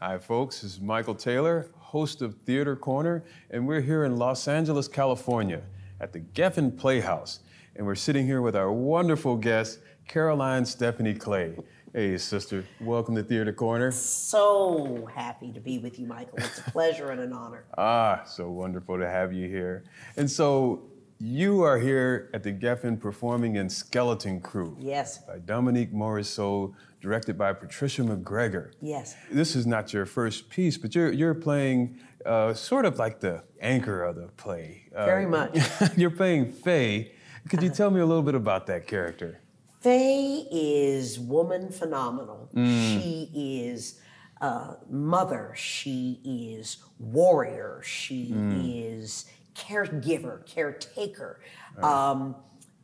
Hi, folks. This is Michael Taylor, host of Theater Corner, and we're here in Los Angeles, California, at the Geffen Playhouse. And we're sitting here with our wonderful guest, Caroline Stefanie Clay. Hey, sister. Welcome to Theater Corner. So happy to be with you, Michael. It's a pleasure and an honor. Ah, so wonderful to have you here. And so, you are here at the Geffen performing in Skeleton Crew. Yes. By Dominique Morisseau, directed by Patricia McGregor. Yes. This is not your first piece, but you're, you're playing uh, sort of like the anchor of the play. Uh, Very much. you're playing Faye. Could you tell me a little bit about that character? Faye is woman phenomenal. She is uh, mother. She is warrior. She is caregiver, caretaker. Um,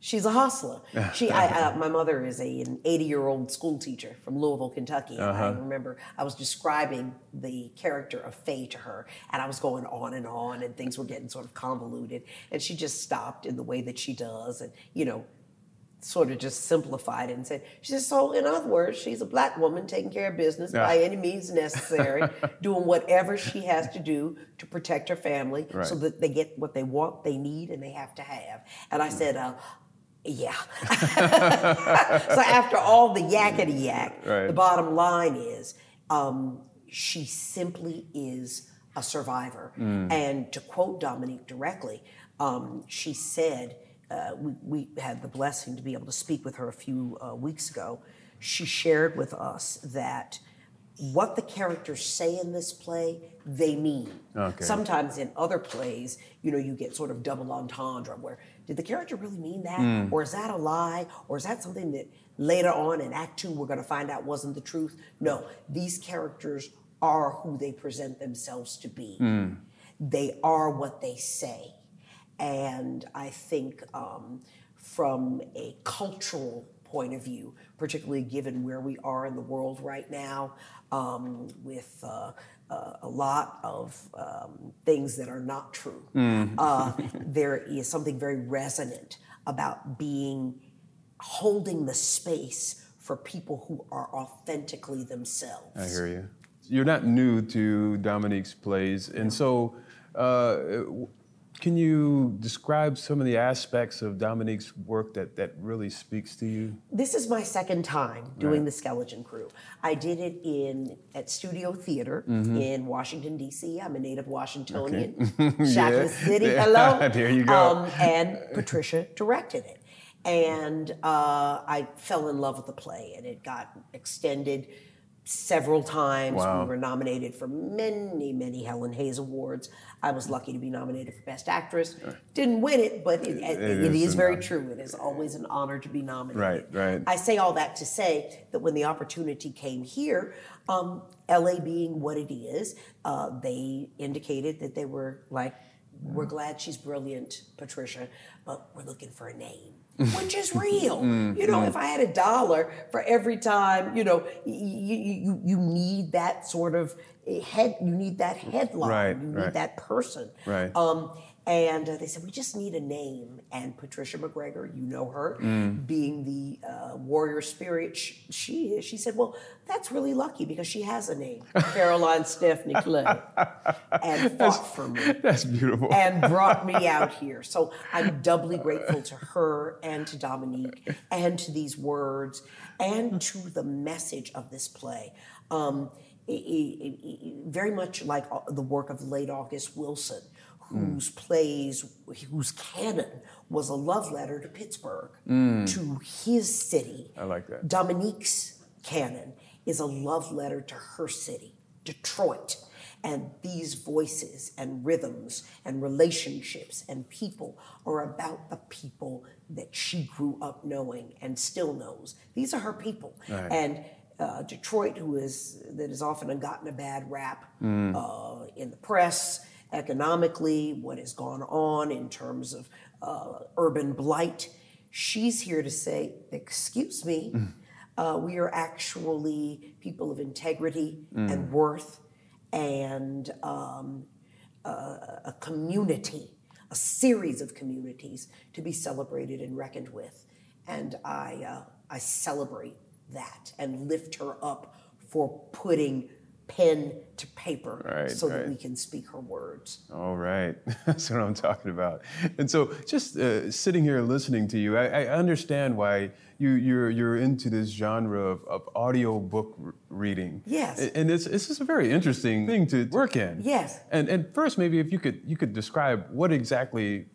she's a hustler. She, I, uh, my mother is a, an 80 year old school teacher from Louisville, Kentucky. And I remember I was describing the character of Faye to her, and I was going on and on, and things were getting sort of convoluted. And she just stopped in the way that she does, and you know, sort of just simplified it and said, she said, so in other words, she's a black woman taking care of business by any means necessary, doing whatever she has to do to protect her family so that they get what they want, they need, and they have to have. And I said, uh, yeah. so after all the yakety yak, Right. the bottom line is um, she simply is a survivor. And to quote Dominique directly, um, she said, uh, we, we had the blessing to be able to speak with her a few uh, weeks ago. She shared with us that what the characters say in this play, they mean. Okay. Sometimes in other plays, you know, you get sort of double entendre where did the character really mean that? Or is that a lie? Or is that something that later on in Act Two we're going to find out wasn't the truth? No, these characters are who they present themselves to be. They are what they say. And I think um, from a cultural point of view, particularly given where we are in the world right now, um, with uh, uh, a lot of um, things that are not true, uh, there is something very resonant about being holding the space for people who are authentically themselves. I hear you. You're not new to Dominique's plays, and so uh, can you describe some of the aspects of Dominique's work that, that really speaks to you? This is my second time doing Right. the Skeleton Crew. I did it in at Studio Theater Mm-hmm. in Washington D.C. I'm a native Washingtonian, Yeah. Chocolate City. Hello. There you go. Um, and Patricia directed it, and uh, I fell in love with the play, and it got extended several times. Wow. We were nominated for many, many Helen Hayes Awards. I was lucky to be nominated for Best Actress. Didn't win it, but it, it, it is is very true. It is always an honor to be nominated. Right, right. I say all that to say that when the opportunity came here, um, LA being what it is, uh, they indicated that they were like, we're glad she's brilliant, Patricia, but we're looking for a name. Which is real. Mm, You know, if I had a dollar for every time, you know, you, you, you need that sort of head, you need that headline, Right, you need right. that person. Right. Um, and uh, they said, we just need a name. And Patricia McGregor, you know her, Mm. being the uh, warrior spirit sh- she is, she said, well, that's really lucky because she has a name, Caroline Stefanie Clay, and fought for me That's beautiful. and brought me out here. So I'm doubly grateful to her and to Dominique and to these words and to the message of this play. Um, i- i- i- very much like uh, the work of late August Wilson, whose plays, whose canon was a love letter to Pittsburgh, to his city. I like that. Dominique's canon is a love letter to her city, Detroit. And these voices and rhythms and relationships and people are about the people that she grew up knowing and still knows. These are her people. Right. And uh, Detroit, who is that has often gotten a bad rap uh, in the press, economically, what has gone on in terms of uh, urban blight. She's here to say, excuse me, uh, we are actually people of integrity and worth and um, a, a community, a series of communities to be celebrated and reckoned with. And I, uh, I celebrate that and lift her up for putting pen to paper Right, so that we can speak her words. All right, that's what I'm talking about. And so, just uh, sitting here listening to you, I, I understand why you, you're you're into this genre of, of audio book reading. Yes. And it's it's just a very interesting thing to work in. Yes. And and first, maybe if you could you could describe what exactly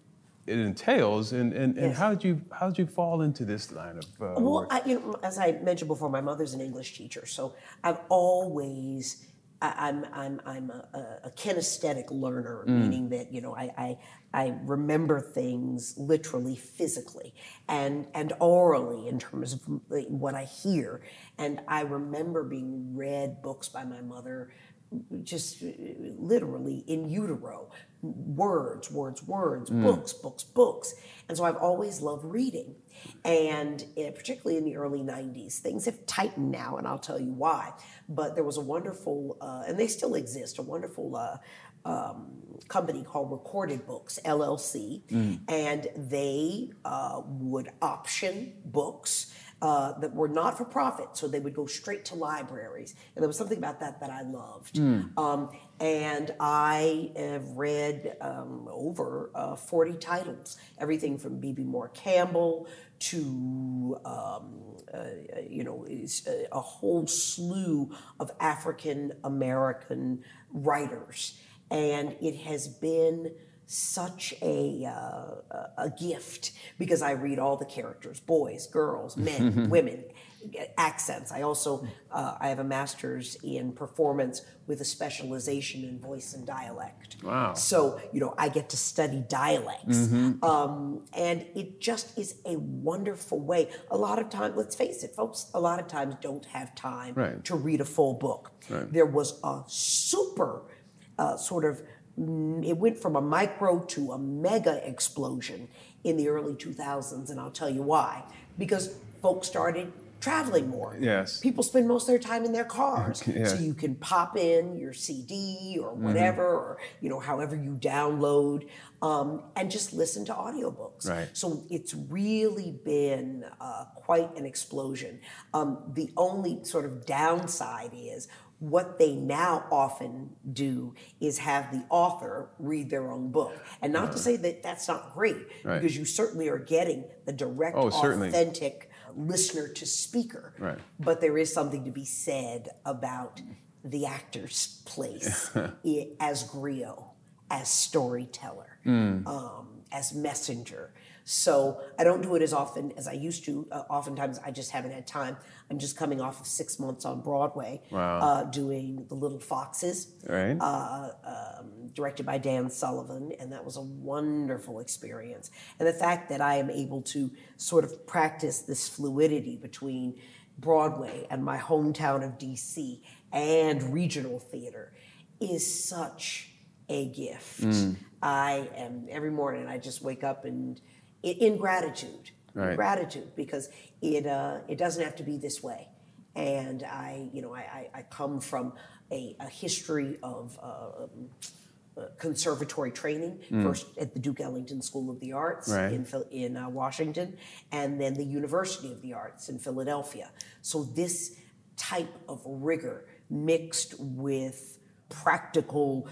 it entails, and and, and Yes. how did you how did you fall into this line of uh, Well? I, you know, as I mentioned before, my mother's an English teacher, so I've always I, I'm I'm I'm a, a kinesthetic learner, meaning that you know I, I I remember things literally, physically, and and orally in terms of what I hear, and I remember being read books by my mother just uh, literally in utero words words words books books books. And so i've always loved reading. And uh, particularly in the early 90s things have tightened now and i'll tell you why. But there was a wonderful uh, and they still exist a wonderful uh, um, company called recorded books llc and they uh, would option books uh, that were not for profit, so they would go straight to libraries. And there was something about that that I loved. Um, and I have read um, over uh, 40 titles, everything from Bebe Moore Campbell to, um, uh, you know, a, a whole slew of African American writers. And it has been such a, uh, a- a gift because I read all the characters boys, girls, men, women, accents. I also uh, I have a master's in performance with a specialization in voice and dialect. Wow. So you know I get to study dialects, um, and it just is a wonderful way. A lot of time, let's face it, folks. A lot of times don't have time Right. to read a full book. Right. There was a super uh, sort of it went from a micro to a mega explosion in the early 2000s and i'll tell you why because folks started traveling more Yes. people spend most of their time in their cars Yeah. so you can pop in your cd or whatever or you know however you download um, and just listen to audiobooks Right. so it's really been uh, quite an explosion. Um, the only sort of downside is what they now often do is have the author read their own book. And not to say that that's not great, Right. because you certainly are getting the direct, Oh, authentic listener to speaker. Right. But there is something to be said about the actor's place as griot, as storyteller, um, as messenger. So I don't do it as often as I used to. Uh, oftentimes, I just haven't had time. I'm just coming off of six months on Broadway, Wow. uh, doing The Little Foxes, Right. uh, um, directed by Dan Sullivan, and that was a wonderful experience. And the fact that I am able to sort of practice this fluidity between Broadway and my hometown of DC and regional theater is such a gift. I am every morning. I just wake up and in, gratitude, Right. gratitude because it uh, it doesn't have to be this way. And I, you know, I, I, I come from a, a history of uh, um, uh, conservatory training, first at the Duke Ellington School of the Arts Right. in, in uh, Washington, and then the University of the Arts in Philadelphia. So this type of rigor mixed with practical,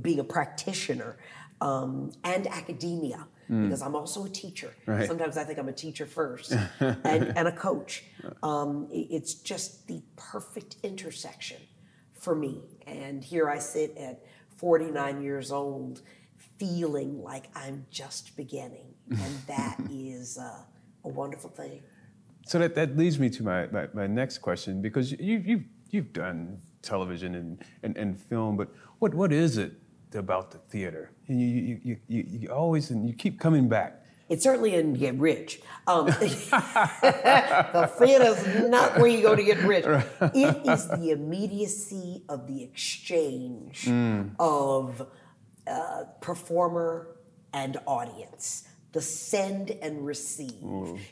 being a practitioner, um, and academia, because I'm also a teacher. Right. Sometimes I think I'm a teacher first and, and a coach. Um, it's just the perfect intersection for me. And here I sit at 49 years old, feeling like I'm just beginning. And that is uh, a wonderful thing. So that, that leads me to my, my, my next question because you, you've, you've done television and, and, and film, but what, what is it about the theater? And you, you, you, you, you always, and you keep coming back. It certainly didn't get rich. Um, the is not where you go to get rich. It is the immediacy of the exchange of uh, performer and audience. The send and receive.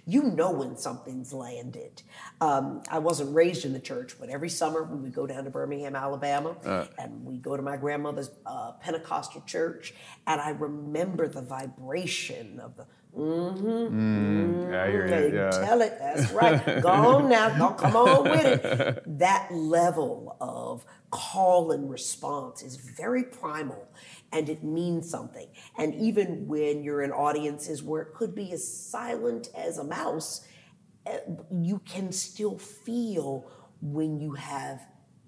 You know when something's landed. Um, I wasn't raised in the church, but every summer we would go down to Birmingham, Alabama, and we go to my grandmother's uh, Pentecostal church, and I remember the vibration of the mm-hmm, I hear mm, you, yeah. Tell it. That's right. Go on now. Go, come on with it. That level of call and response is very primal and it means something. And even when you're in audiences where it could be as silent as a mouse, eh, you can still feel when you have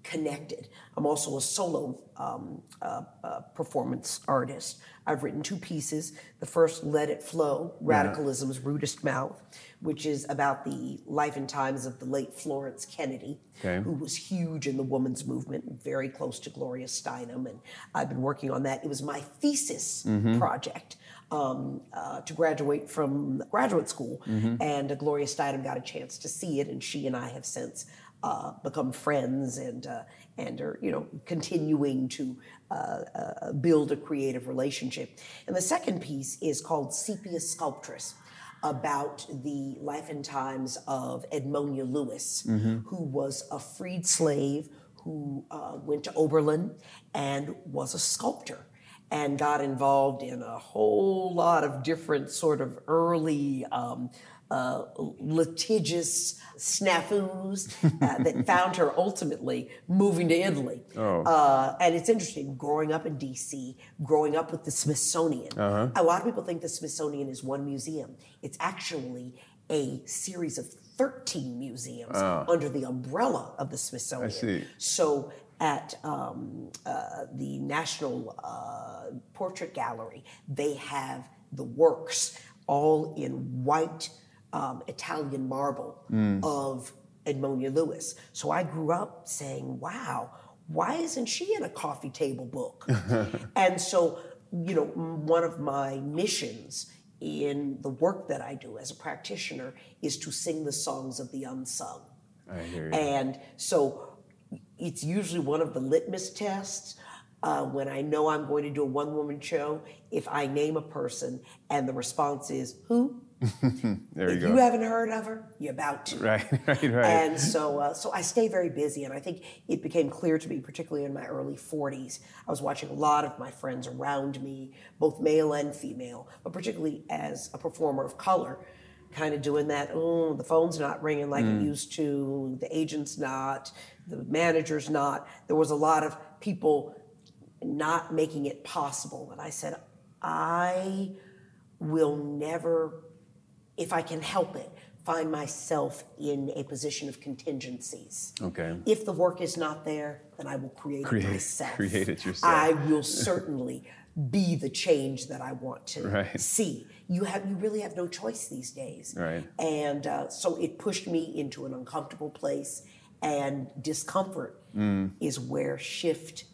connected. I'm also a solo um, uh, uh, performance artist. I've written two pieces. The first, Let It Flow, Radicalism's Rudest Mouth, which is about the life and times of the late Florynce Kennedy, Okay. who was huge in the women's movement, very close to Gloria Steinem. And I've been working on that. It was my thesis project. Um, uh, to graduate from graduate school, and uh, Gloria Steinem got a chance to see it, and she and I have since uh, become friends and uh, and are you know continuing to uh, uh, build a creative relationship. And the second piece is called Sepia Sculptress, about the life and times of Edmonia Lewis, who was a freed slave who uh, went to Oberlin and was a sculptor and got involved in a whole lot of different sort of early um, uh, litigious snafus uh, that found her ultimately moving to Italy. Uh, and it's interesting, growing up in DC, growing up with the Smithsonian. A lot of people think the Smithsonian is one museum. It's actually a series of 13 museums under the umbrella of the Smithsonian. I see. So at um, uh, the National uh, Portrait Gallery, they have the works all in white um, Italian marble of Edmonia Lewis. So I grew up saying, wow, why isn't she in a coffee table book? and so, you know, one of my missions in the work that I do as a practitioner is to sing the songs of the unsung. I hear you. And so it's usually one of the litmus tests uh, when I know I'm going to do a one woman show. If I name a person and the response is, who? there you if go. you haven't heard of her, you're about to. right, right, right. And so, uh, so I stay very busy, and I think it became clear to me, particularly in my early 40s. I was watching a lot of my friends around me, both male and female, but particularly as a performer of color, kind of doing that. Oh, the phone's not ringing like it used to. The agent's not. The manager's not. There was a lot of people not making it possible, and I said, I will never if I can help it, find myself in a position of contingencies. Okay. If the work is not there, then I will create, Create- it myself. create it yourself. I will certainly be the change that I want to Right. see. You have you really have no choice these days. Right. And uh, so it pushed me into an uncomfortable place, and discomfort Mm. is where shift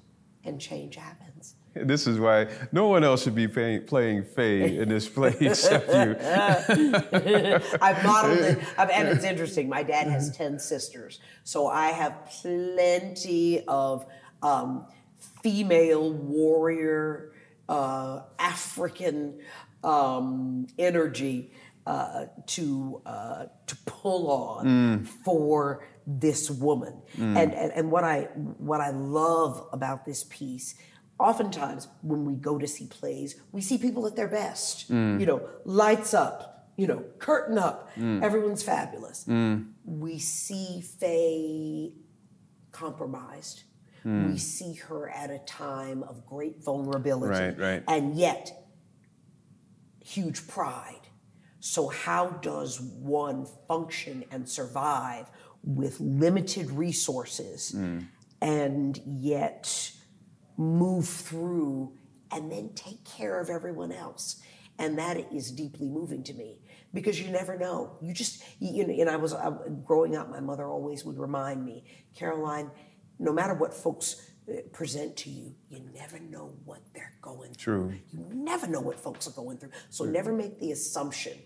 and change happens. This is why no one else should be playing, playing Faye in this play except you. I've modeled it, I've, and it's interesting. My dad has 10 sisters, so I have plenty of um, female warrior, uh, African um, energy uh, to, uh, to pull on for this woman. And, and, and what, I, what I love about this piece oftentimes when we go to see plays, we see people at their best. Mm. You know, lights up, you know, curtain up, mm. everyone's fabulous. Mm. We see Faye compromised. We see her at a time of great vulnerability. Right, right. And yet, huge pride. So, how does one function and survive with limited resources and yet move through and then take care of everyone else? And that is deeply moving to me because you never know. You just, you know, and I was uh, growing up, my mother always would remind me, Caroline, no matter what folks uh, present to you, you never know what they're going through. True. You never know what folks are going through. So never make the assumption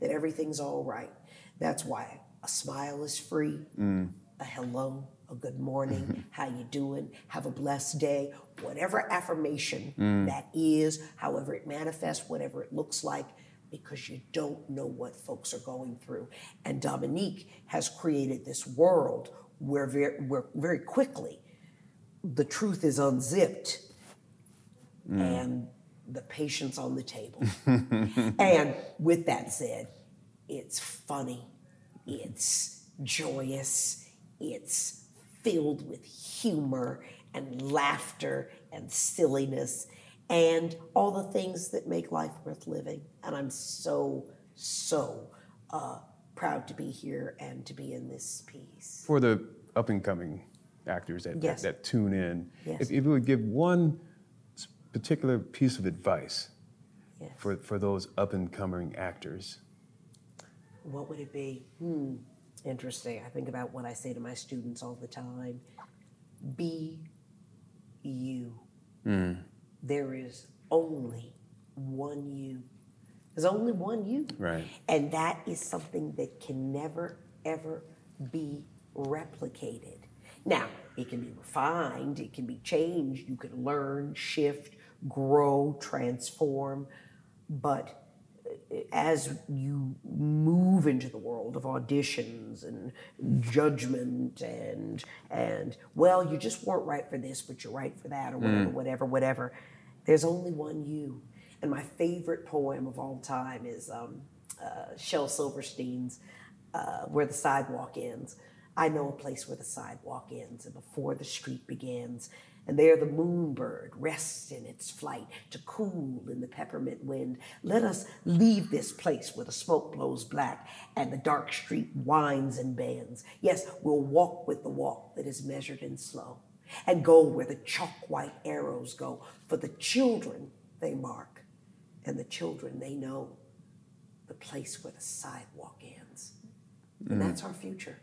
that everything's all right. That's why a smile is free, a hello, a good morning, mm-hmm. how you doing, have a blessed day, whatever mm. affirmation mm. that is, however it manifests, whatever it looks like, because you don't know what folks are going through. And Dominique has created this world where very, where very quickly the truth is unzipped mm. and the patient's on the table. and with that said, it's funny, it's joyous, it's filled with humor, and laughter and silliness and all the things that make life worth living. And I'm so, so uh, proud to be here and to be in this piece. For the up and coming actors that, Yes. that, that tune in, Yes. if, if you would give one particular piece of advice Yes. for, for those up and coming actors, What would it be? Hmm, interesting. I think about what I say to my students all the time be you. Mm. There is only one you. There's only one you. Right. And that is something that can never, ever be replicated. Now, it can be refined, it can be changed, you can learn, shift, grow, transform, but as you move into the world of auditions and judgment and and well you just weren't right for this but you're right for that or whatever whatever whatever. There's only one you. And my favorite poem of all time is um, uh, shel silverstein's uh, where the sidewalk ends. I know a place where the sidewalk ends and before the street begins and there the moonbird rests in its flight to cool in the peppermint wind. Let us leave this place where the smoke blows black and the dark street winds and bends. Yes, we'll walk with the walk that is measured and slow and go where the chalk white arrows go for the children they mark and the children they know the place where the sidewalk ends. And mm. that's our future.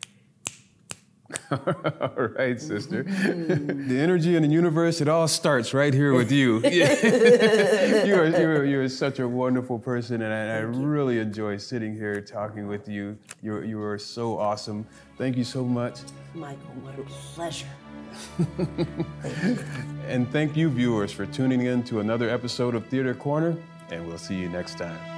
All right, sister. Mm-hmm. the energy in the universe, it all starts right here with you. you, are, you, are, you are such a wonderful person, and I, I really enjoy sitting here talking with you. You, you are so awesome. Thank you so much. Michael, what a pleasure. And thank you, viewers, for tuning in to another episode of Theater Corner, and we'll see you next time.